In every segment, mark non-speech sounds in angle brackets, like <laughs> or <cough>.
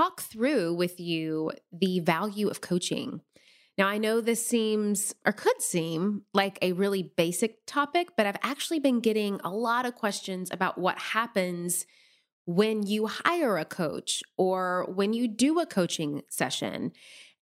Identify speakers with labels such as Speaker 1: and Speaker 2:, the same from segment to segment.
Speaker 1: talk through with you the value of coaching. Now, I know this seems or could seem like a really basic topic, but I've actually been getting a lot of questions about what happens when you hire a coach or when you do a coaching session.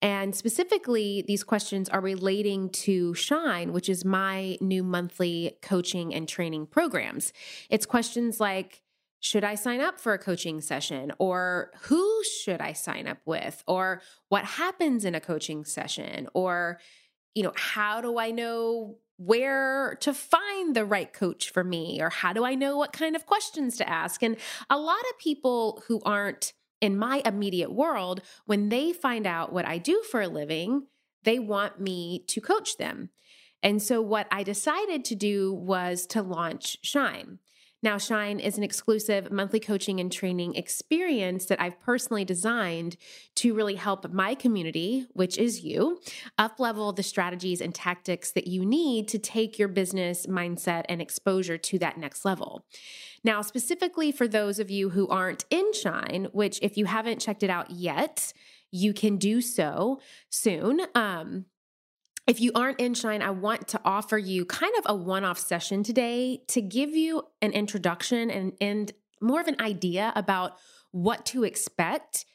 Speaker 1: And specifically, these questions are relating to Shine, which is my new monthly coaching and training programs. It's questions like, should I sign up for a coaching session? Or who should I sign up with? Or what happens in a coaching session? Or, you know, how do I know where to find the right coach for me? Or how do I know what kind of questions to ask? And a lot of people who aren't in my immediate world, when they find out what I do for a living, they want me to coach them. And so, what I decided to do was to launch Shine. Now, Shine is an exclusive monthly coaching and training experience that I've personally designed to really help my community, which is you, up level the strategies and tactics that you need to take your business mindset and exposure to that next level. Now, specifically for those of you who aren't in Shine, which if you haven't checked it out yet, you can do so soon. Um, if you aren't in Shine, I want to offer you kind of a one off session today to give you an introduction and, and more of an idea about what to expect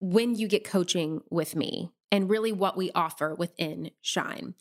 Speaker 1: when you get coaching with me and really what we offer within Shine.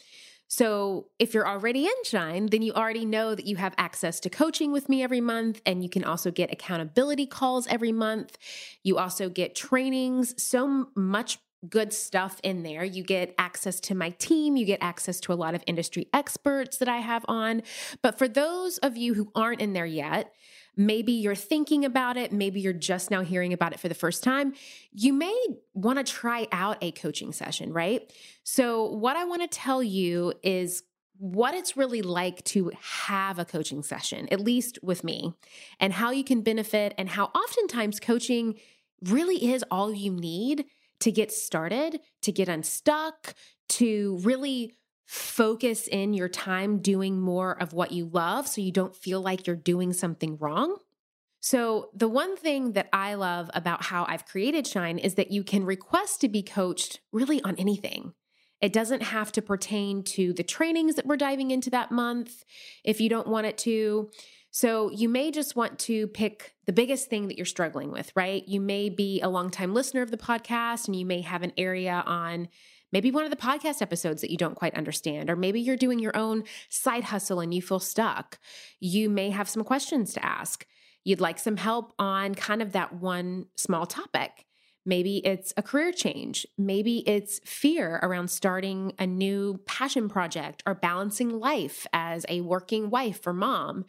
Speaker 1: So, if you're already in Shine, then you already know that you have access to coaching with me every month, and you can also get accountability calls every month. You also get trainings, so much good stuff in there. You get access to my team, you get access to a lot of industry experts that I have on. But for those of you who aren't in there yet, maybe you're thinking about it, maybe you're just now hearing about it for the first time, you may want to try out a coaching session, right? So, what I want to tell you is what it's really like to have a coaching session, at least with me, and how you can benefit, and how oftentimes coaching really is all you need to get started, to get unstuck, to really focus in your time doing more of what you love so you don't feel like you're doing something wrong. So, the one thing that I love about how I've created Shine is that you can request to be coached really on anything. It doesn't have to pertain to the trainings that we're diving into that month if you don't want it to. So you may just want to pick the biggest thing that you're struggling with, right? You may be a longtime listener of the podcast and you may have an area on maybe one of the podcast episodes that you don't quite understand, or maybe you're doing your own side hustle and you feel stuck. You may have some questions to ask. You'd like some help on kind of that one small topic. Maybe it's a career change. Maybe it's fear around starting a new passion project or balancing life as a working wife or mom.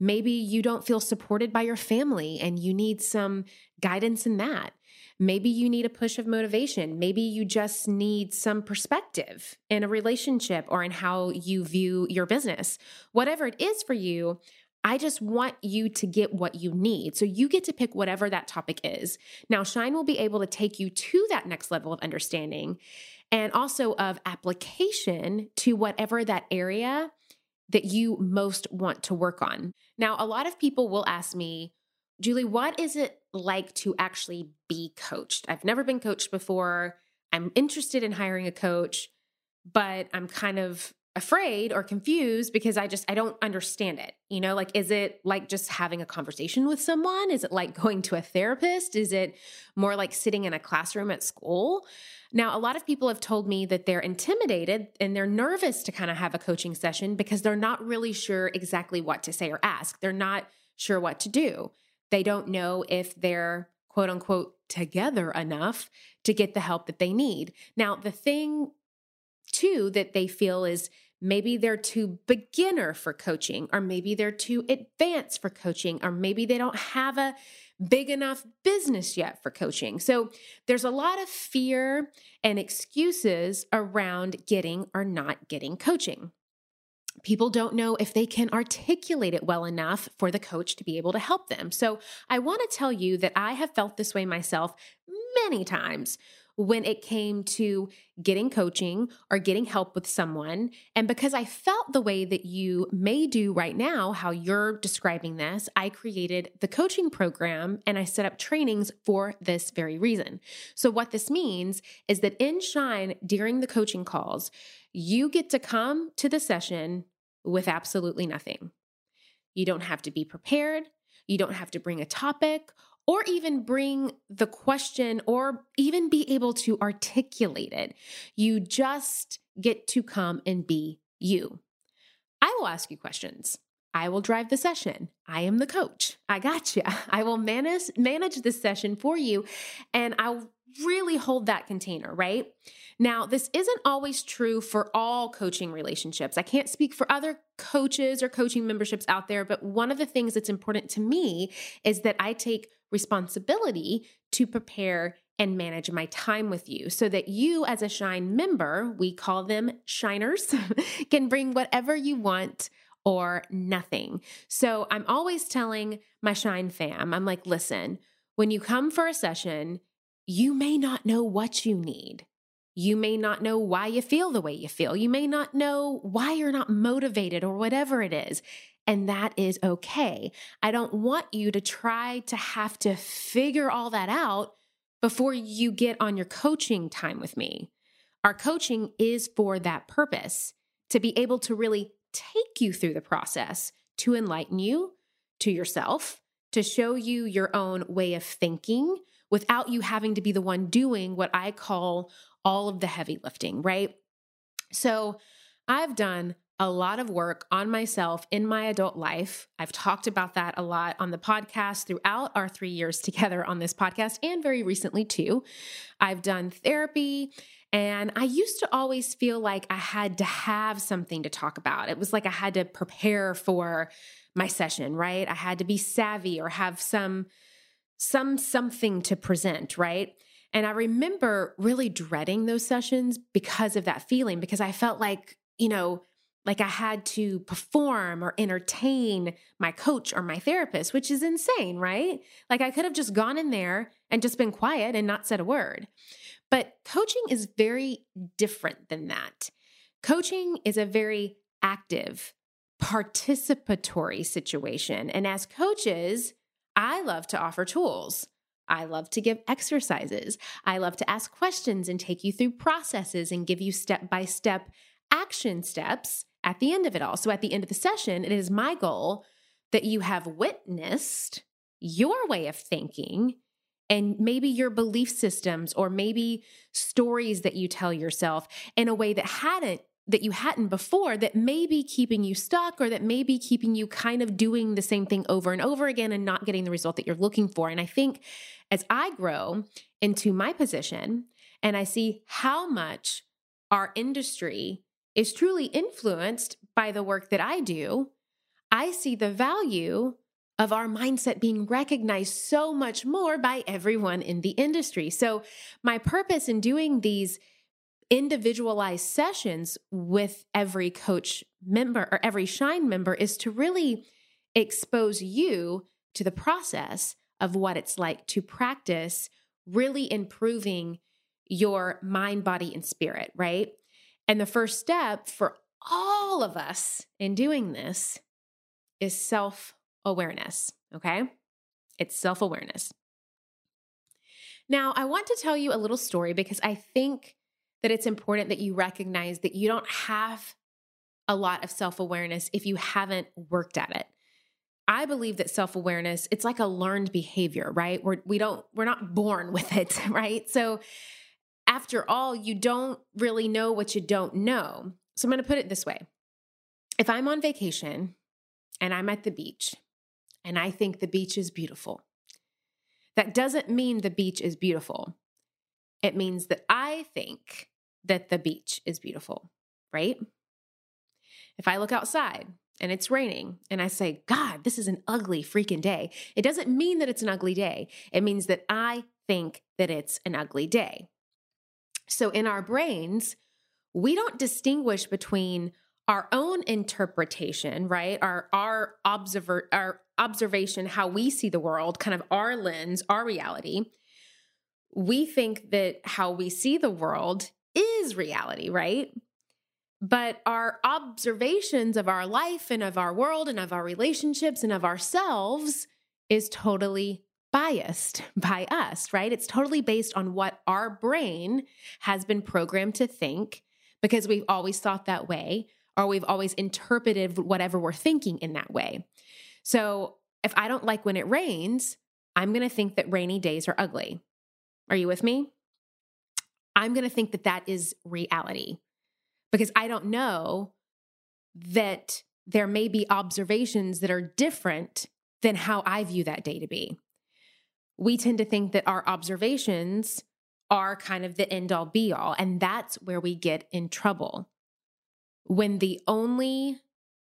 Speaker 1: Maybe you don't feel supported by your family and you need some guidance in that. Maybe you need a push of motivation. Maybe you just need some perspective in a relationship or in how you view your business. Whatever it is for you, I just want you to get what you need. So you get to pick whatever that topic is. Now, Shine will be able to take you to that next level of understanding and also of application to whatever that area that you most want to work on. Now, a lot of people will ask me, Julie, what is it like to actually be coached? I've never been coached before. I'm interested in hiring a coach, but I'm kind of afraid or confused because I just I don't understand it. You know, like is it like just having a conversation with someone? Is it like going to a therapist? Is it more like sitting in a classroom at school? Now, a lot of people have told me that they're intimidated and they're nervous to kind of have a coaching session because they're not really sure exactly what to say or ask. They're not sure what to do. They don't know if they're quote unquote together enough to get the help that they need. Now, the thing too that they feel is maybe they're too beginner for coaching, or maybe they're too advanced for coaching, or maybe they don't have a big enough business yet for coaching. So there's a lot of fear and excuses around getting or not getting coaching. People don't know if they can articulate it well enough for the coach to be able to help them. So, I want to tell you that I have felt this way myself many times when it came to getting coaching or getting help with someone. And because I felt the way that you may do right now, how you're describing this, I created the coaching program and I set up trainings for this very reason. So, what this means is that in Shine during the coaching calls, you get to come to the session with absolutely nothing. You don't have to be prepared. You don't have to bring a topic or even bring the question or even be able to articulate it. You just get to come and be you. I will ask you questions. I will drive the session. I am the coach. I got you. <laughs> I will manage manage this session for you and I'll really hold that container, right? Now, this isn't always true for all coaching relationships. I can't speak for other coaches or coaching memberships out there, but one of the things that's important to me is that I take responsibility to prepare and manage my time with you so that you, as a Shine member, we call them Shiners, <laughs> can bring whatever you want or nothing. So I'm always telling my Shine fam, I'm like, listen, when you come for a session, you may not know what you need. You may not know why you feel the way you feel. You may not know why you're not motivated or whatever it is. And that is okay. I don't want you to try to have to figure all that out before you get on your coaching time with me. Our coaching is for that purpose to be able to really take you through the process to enlighten you to yourself, to show you your own way of thinking without you having to be the one doing what I call all of the heavy lifting, right? So I've done a lot of work on myself in my adult life. I've talked about that a lot on the podcast throughout our three years <laughs> together on this podcast and very recently too. I've done therapy. And I used to always feel like I had to have something to talk about. It was like I had to prepare for my session, right? I had to be savvy or have some some something to present, right? And I remember really dreading those sessions because of that feeling, because I felt like, you know, like I had to perform or entertain my coach or my therapist, which is insane, right? Like I could have just gone in there and just been quiet and not said a word. But coaching is very different than that. Coaching is a very active, participatory situation. And as coaches, I love to offer tools. I love to give exercises. I love to ask questions and take you through processes and give you step by step action steps at the end of it all. So at the end of the session, it is my goal that you have witnessed your way of thinking and maybe your belief systems or maybe stories that you tell yourself in a way that hadn't that you hadn't before that may be keeping you stuck or that may be keeping you kind of doing the same thing over and over again and not getting the result that you're looking for. And I think as I grow into my position and I see how much our industry is truly influenced by the work that I do, I see the value of our mindset being recognized so much more by everyone in the industry. So, my purpose in doing these individualized sessions with every coach member or every shine member is to really expose you to the process of what it's like to practice really improving your mind, body, and spirit, right? And the first step for all of us in doing this is self awareness, okay? It's self awareness. Now, I want to tell you a little story because I think that it's important that you recognize that you don't have a lot of self awareness if you haven't worked at it. I believe that self awareness, it's like a learned behavior, right? We're, we don't, we're not born <laughs> with it, right? So after all, you don't really know what you don't know. So I'm going to put it this way. If I'm on vacation and I'm at the beach and I think the beach is beautiful, that doesn't mean the beach is beautiful. It means that I think that the beach is beautiful, right? If I look outside and it's raining and I say, God, this is an ugly freaking day, it doesn't mean that it's an ugly day. It means that I think that it's an ugly day. So in our brains, we don't distinguish between our own interpretation, right? Our our observer our observation, how we see the world, kind of our lens, our reality. We think that how we see the world is reality, right? But our observations of our life and of our world and of our relationships and of ourselves is totally biased <laughs> by us, right? It's totally based on what our brain has been programmed to think because we've always thought that way or we've always interpreted whatever we're thinking in that way. So if I don't like when it rains, I'm going to think that rainy days are ugly. Are you with me? I'm going to think that that is reality because I don't know that there may be observations that are different than how I view that day to be. We tend to think that our observations are kind of the end all be all, and that's where we get in trouble. When the only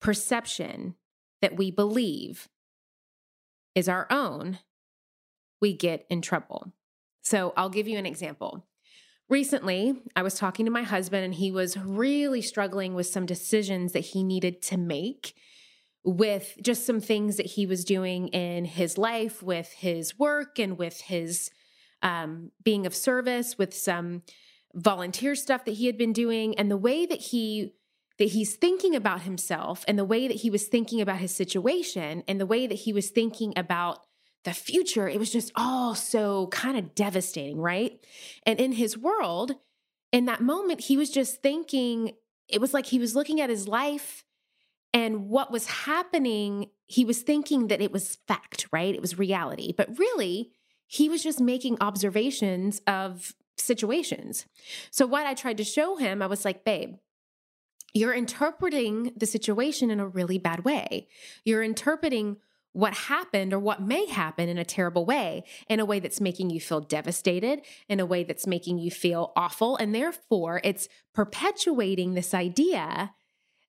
Speaker 1: perception that we believe is our own, we get in trouble. So I'll give you an example. Recently, I was talking to my husband, and he was really struggling with some decisions that he needed to make with just some things that he was doing in his life, with his work, and with his um, being of service, with some volunteer stuff that he had been doing, and the way that he that he's thinking about himself and the way that he was thinking about his situation and the way that he was thinking about the future, it was just all so kind of devastating, right? And in his world, in that moment, he was just thinking, it was like he was looking at his life and what was happening. He was thinking that it was fact, right? It was reality. But really, he was just making observations of situations. So, what I tried to show him, I was like, babe, you're interpreting the situation in a really bad way. You're interpreting what happened or what may happen in a terrible way, in a way that's making you feel devastated, in a way that's making you feel awful. And therefore, it's perpetuating this idea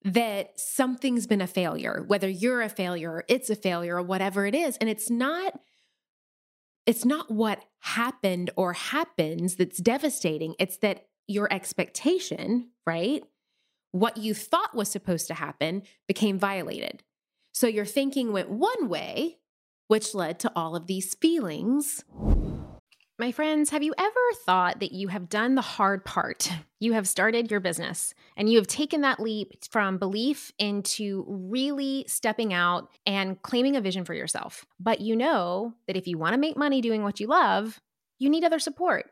Speaker 1: that something's been a failure, whether you're a failure or it's a failure or whatever it is. And it's not. It's not what happened or happens that's devastating. It's that your expectation, right? What you thought was supposed to happen became violated. So your thinking went one way, which led to all of these feelings.
Speaker 2: My friends, have you ever thought that you have done the hard part? <laughs> You have started your business and you have taken that leap from belief into really stepping out and claiming a vision for yourself. But you know that if you want to make money doing what you love, you need other support.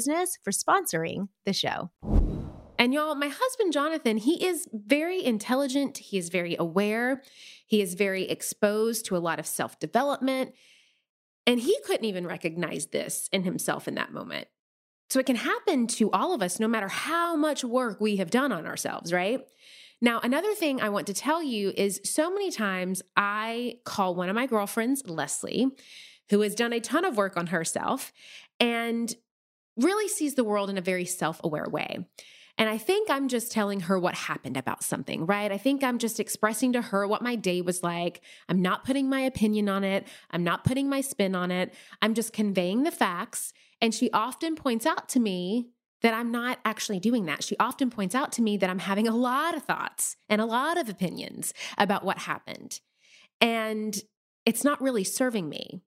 Speaker 2: Business for sponsoring the show.
Speaker 1: And y'all, my husband Jonathan, he is very intelligent, he is very aware, he is very exposed to a lot of self development, and he couldn't even recognize this in himself in that moment. So it can happen to all of us no matter how much work we have done on ourselves, right? Now, another thing I want to tell you is so many times I call one of my girlfriends, Leslie, who has done a ton of work on herself, and really sees the world in a very self aware way. And I think I'm just telling her what happened about something, right? I think I'm just expressing to her what my day was like. I'm not putting my opinion on it. I'm not putting my spin on it. I'm just conveying the facts. And she often points out to me that I'm not actually doing that. She often points out to me that I'm having a lot of thoughts and a lot of opinions about what happened. And it's not really serving me.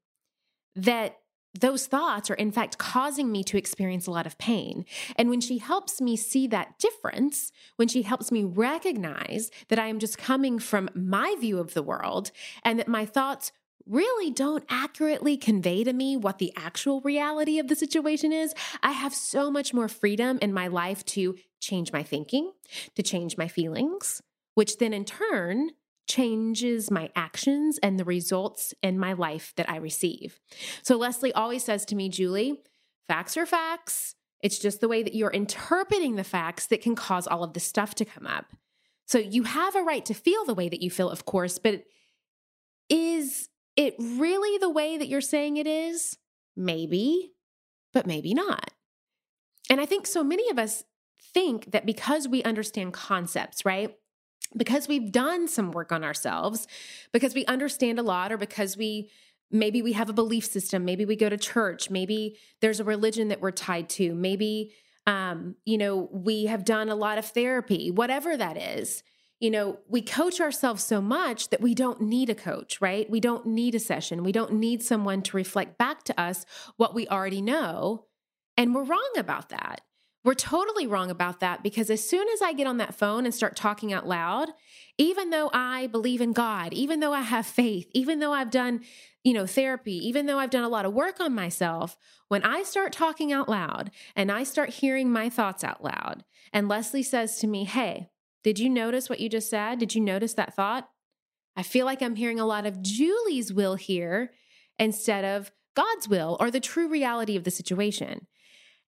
Speaker 1: That those thoughts are in fact causing me to experience a lot of pain. And when she helps me see that difference, when she helps me recognize that I am just coming from my view of the world and that my thoughts really don't accurately convey to me what the actual reality of the situation is, I have so much more freedom in my life to change my thinking, to change my feelings, which then in turn changes my actions and the results in my life that I receive. So Leslie always says to me, Julie, facts are facts. It's just the way that you're interpreting the facts that can cause all of this stuff to come up. So you have a right to feel the way that you feel, of course, but is it really the way that you're saying it is? Maybe, but maybe not. And I think so many of us think that because we understand concepts, right? Because we've done some work on ourselves, because we understand a lot, or because we maybe we have a belief system, maybe we go to church, maybe there's a religion that we're tied to, maybe um, you know, we have done a lot of therapy, whatever that is you know, we coach ourselves so much that we don't need a coach, right? We don't need a session. We don't need someone to reflect back to us what we already know. And we're wrong about that. We're totally wrong about that because as soon as I get on that phone and start talking out loud, even though I believe in God, even though I have faith, even though I've done, you know, therapy, even though I've done a lot of work on myself, when I start talking out loud and I start hearing my thoughts out loud, and Leslie says to me, Hey, did you notice what you just said? Did you notice that thought? I feel like I'm hearing a lot of Julie's will here instead of God's will or the true reality of the situation.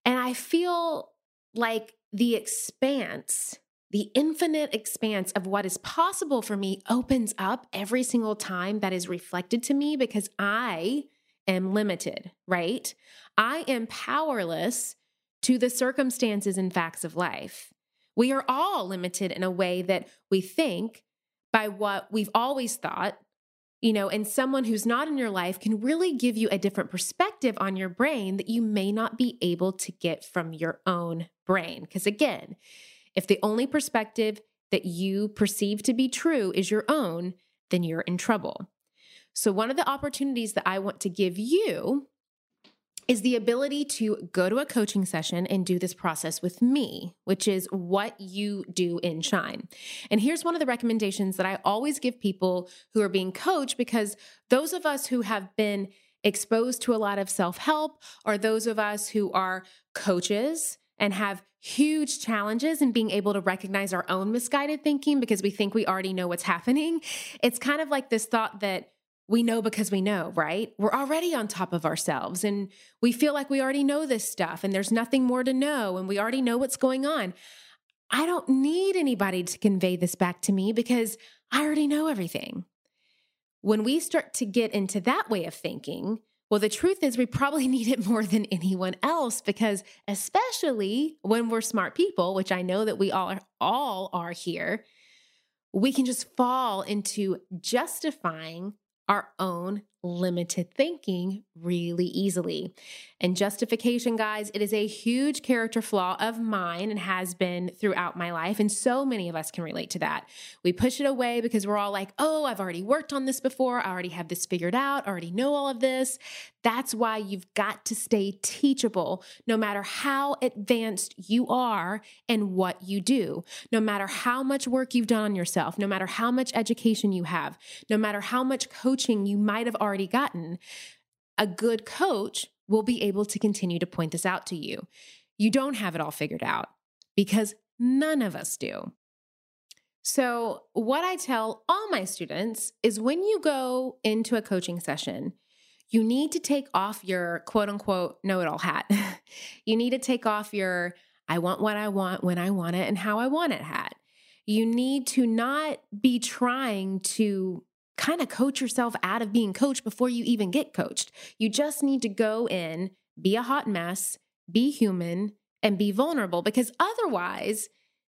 Speaker 1: And I feel like the expanse, the infinite expanse of what is possible for me opens up every single time that is reflected to me because I am limited, right? I am powerless to the circumstances and facts of life. We are all limited in a way that we think by what we've always thought, you know, and someone who's not in your life can really give you a different perspective on your brain that you may not be able to get from your own brain. Because again, if the only perspective that you perceive to be true is your own, then you're in trouble. So, one of the opportunities that I want to give you is the ability to go to a coaching session and do this process with me, which is what you do in Shine. And here's one of the recommendations that I always give people who are being coached because those of us who have been exposed to a lot of self help, or those of us who are coaches and have huge challenges in being able to recognize our own misguided thinking because we think we already know what's happening. It's kind of like this thought that we know because we know, right? We're already on top of ourselves and we feel like we already know this stuff and there's nothing more to know and we already know what's going on. I don't need anybody to convey this back to me because I already know everything. When we start to get into that way of thinking, well, the truth is, we probably <laughs> need it more than anyone else because, especially when we're smart people, which I know that we all are, all are here, we can just fall into justifying our own limited thinking really easily. And justification, guys, it is a huge character flaw of mine and has been throughout my life. And so many of us can relate to that. We push it away because we're all like, oh, I've already worked on this before. I already have this figured out. I already know all of this. That's why you've got to stay teachable no matter how advanced you are and what you do, no matter how much work you've done on yourself, no matter how much education you have, no matter how much coaching you might have already gotten. A good coach will be able to continue to point this out to you. You don't have it all figured out because none of us do. So, what I tell all my students is when you go into a coaching session, you need to take off your quote unquote know it all hat. <laughs> you need to take off your I want what I want when I want it and how I want it hat. You need to not be trying to kind of coach yourself out of being coached before you even get coached. You just need to go in, be a hot mess, be human, and be vulnerable because otherwise,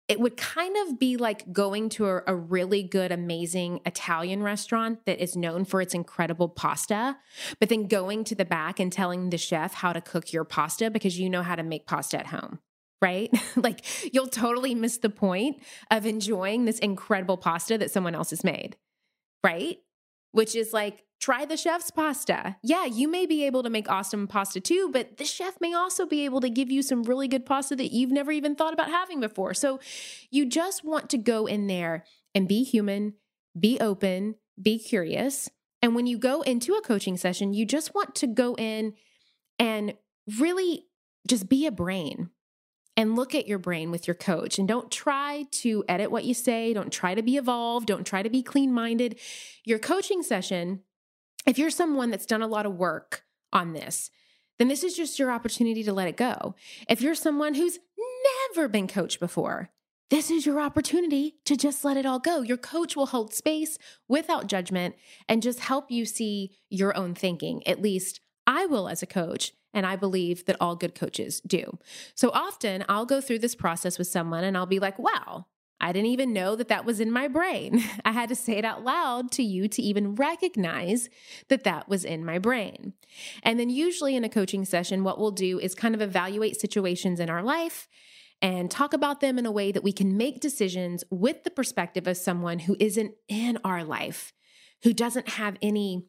Speaker 1: it would kind of be like going to a, a, really good, amazing Italian restaurant that is known for its incredible pasta, but then going to the back and telling the chef how to cook your pasta because you know how to make pasta at home. Right? <laughs> like you'll totally miss the point of enjoying this incredible pasta that someone else has made right? which is like try the chef's pasta. Yeah, you may be able to make awesome pasta too, but the chef may also be able to give you some really good pasta that you've never even thought about having before. So you just want to go in there and be human, be open, be curious. And when you go into a coaching session, you just want to go in and really just be a brain and look at your brain with your coach and don't try to edit what you say. Don't try to be evolved. Don't try to be clean minded. Your coaching session if you're someone that's done a lot of work on this, then this is just your opportunity to let it go. If you're someone who's never been coached before, this is your opportunity to just let it all go. Your coach will hold space without judgment and just help you see your own thinking. At least I will as a coach. And I believe that all good coaches do. So often I'll go through this process with someone and I'll be like, wow, I didn't even know that that was in my brain. <laughs> I had to say it out loud to you to even recognize that that was in my brain. And then, usually in a coaching session, what we'll do is kind of evaluate situations in our life and talk about them in a way that we can make decisions with the perspective of someone who isn't in our life, who doesn't have any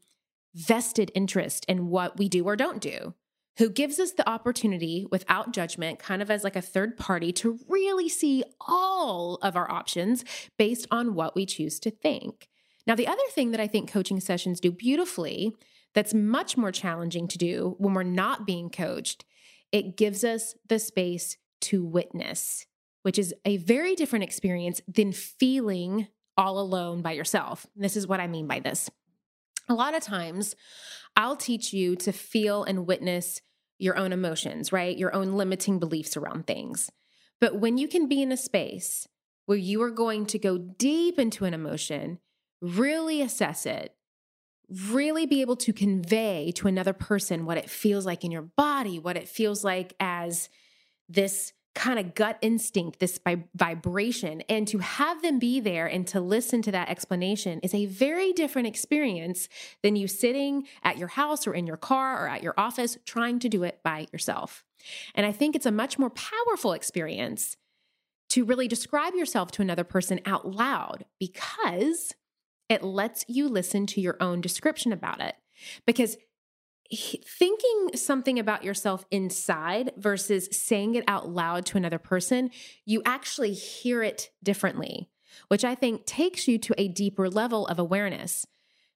Speaker 1: vested interest in what we do or don't do who gives us the opportunity without judgment, kind of as like a third party, to really see all of our options based on what we choose to think. Now, the other thing that I think coaching sessions do beautifully that's much more challenging to do when we're not being coached, it gives us the space to witness, which is a very different experience than feeling all alone by yourself. This is what I mean by this. A lot of times, I'll teach you to feel and witness your own emotions, right? Your own limiting beliefs around things. But when you can be in a space where you are going to go deep into an emotion, really assess it, really be able to convey to another person what it feels like in your body, what it feels like as this kind of gut instinct, this vibration, and to have them be there and to listen to that explanation is a very different experience than you sitting at your house or in your car or at your office trying to do it by yourself. And I think it's a much more powerful experience to really describe yourself to another person out loud because it lets you listen to your own description about it. Because thinking something about yourself inside versus saying it out loud to another person, you actually hear it differently, which I think takes you to a deeper level of awareness.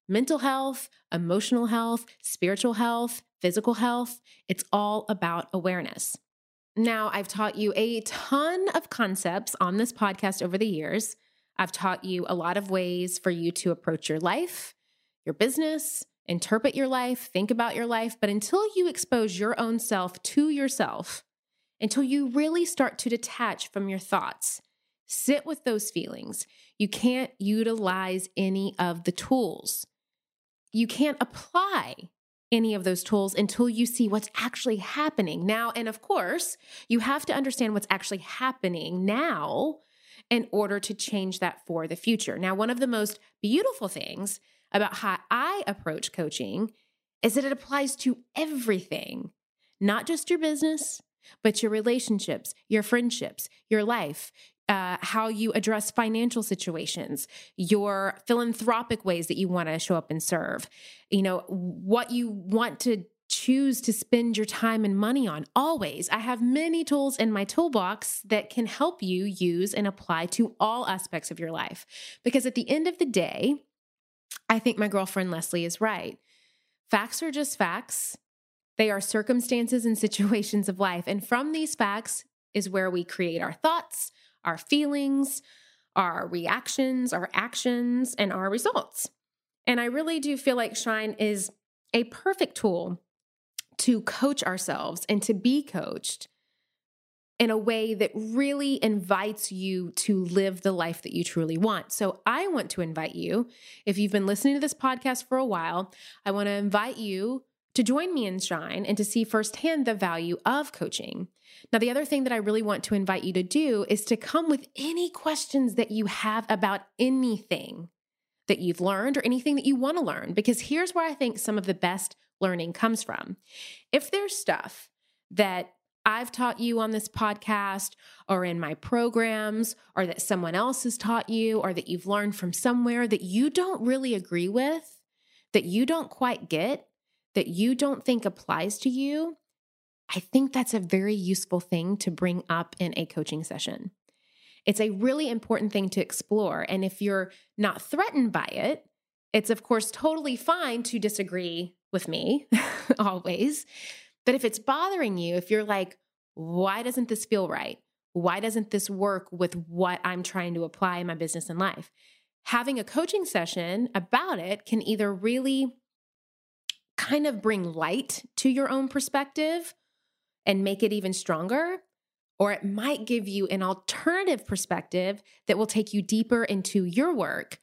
Speaker 1: Mental health, emotional health, spiritual health, physical health, it's all about awareness. Now, I've taught you a ton of concepts on this podcast over the years. I've taught you a lot of ways for you to approach your life, your business, interpret your life, think about your life, but until you expose your own self to yourself, until you really start to detach from your thoughts, sit with those feelings, you can't utilize any of the tools. You can't apply any of those tools until you see what's actually happening now. And of course, you have to understand what's actually happening now in order to change that for the future. Now, one of the most beautiful things about how I approach coaching is that it applies to everything, not just your business, but your relationships, your friendships, your life, uh, how you address financial situations, your philanthropic ways that you want to show up and serve, you know, what you want to choose to spend your time and money on. Always, I have many tools in my toolbox that can help you use and apply to all aspects of your life. Because at the end of the day, I think my girlfriend Leslie is right. Facts are just facts. They are circumstances and <laughs> situations of life. And from these facts is where we create our thoughts, our feelings, our reactions, our actions, and our results. And I really do feel like Shine is a perfect tool to coach ourselves and to be coached in a way that really invites you to live the life that you truly want. So, I want to invite you, if you've been listening to this podcast for a while, I want to invite you to join me in Shine and to see firsthand the value of coaching. Now, the other thing that I really want to invite you to do is to come with any questions that you have about anything that you've learned or anything that you want to learn, because here's where I think some of the best learning comes from. If there's stuff that I've taught you on this podcast or in my programs or that someone else has taught you or that you've learned from somewhere that you don't really agree with, that you don't quite get, that you don't think applies to you, I think that's a very useful thing to bring up in a coaching session. It's a really important thing to explore. And if you're not threatened by it, it's of course totally fine to disagree with me <laughs> always. But if it's bothering you, if you're like, why doesn't this feel right? Why doesn't this work with what I'm trying to apply in my business and life? Having a coaching session about it can either really kind of bring light to your own perspective and make it even stronger, or it might give you an alternative perspective that will take you deeper into your work.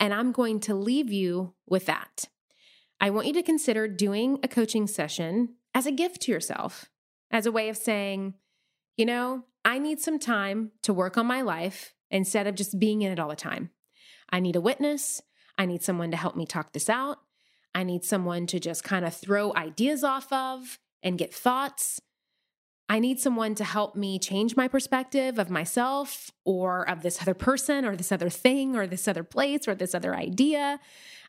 Speaker 1: And I'm going to leave you with that. I want you to consider doing a coaching session as a gift to yourself, as a way of saying, you know, I need some time to work on my life instead of just being in it all the time. I need a witness. I need someone to help me talk this out. I need someone to just kind of throw ideas off of and get thoughts. I need someone to help me change my perspective of myself or of this other person or this other thing or this other place or this other idea.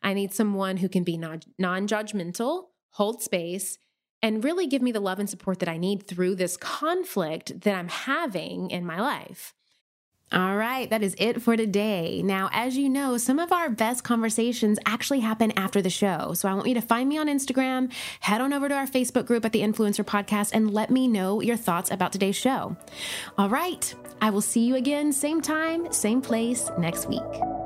Speaker 1: I need someone who can be non judgmental, hold space, and really give me the love and support that I need through this conflict that I'm having in my life. All right, that is it for today. Now, as you know, some of our best conversations actually happen after the show. So I want you to find me on Instagram, head on over to our Facebook group at the Influencer Podcast, and let me know your thoughts about today's show. All right, I will see you again, same time, same place next week.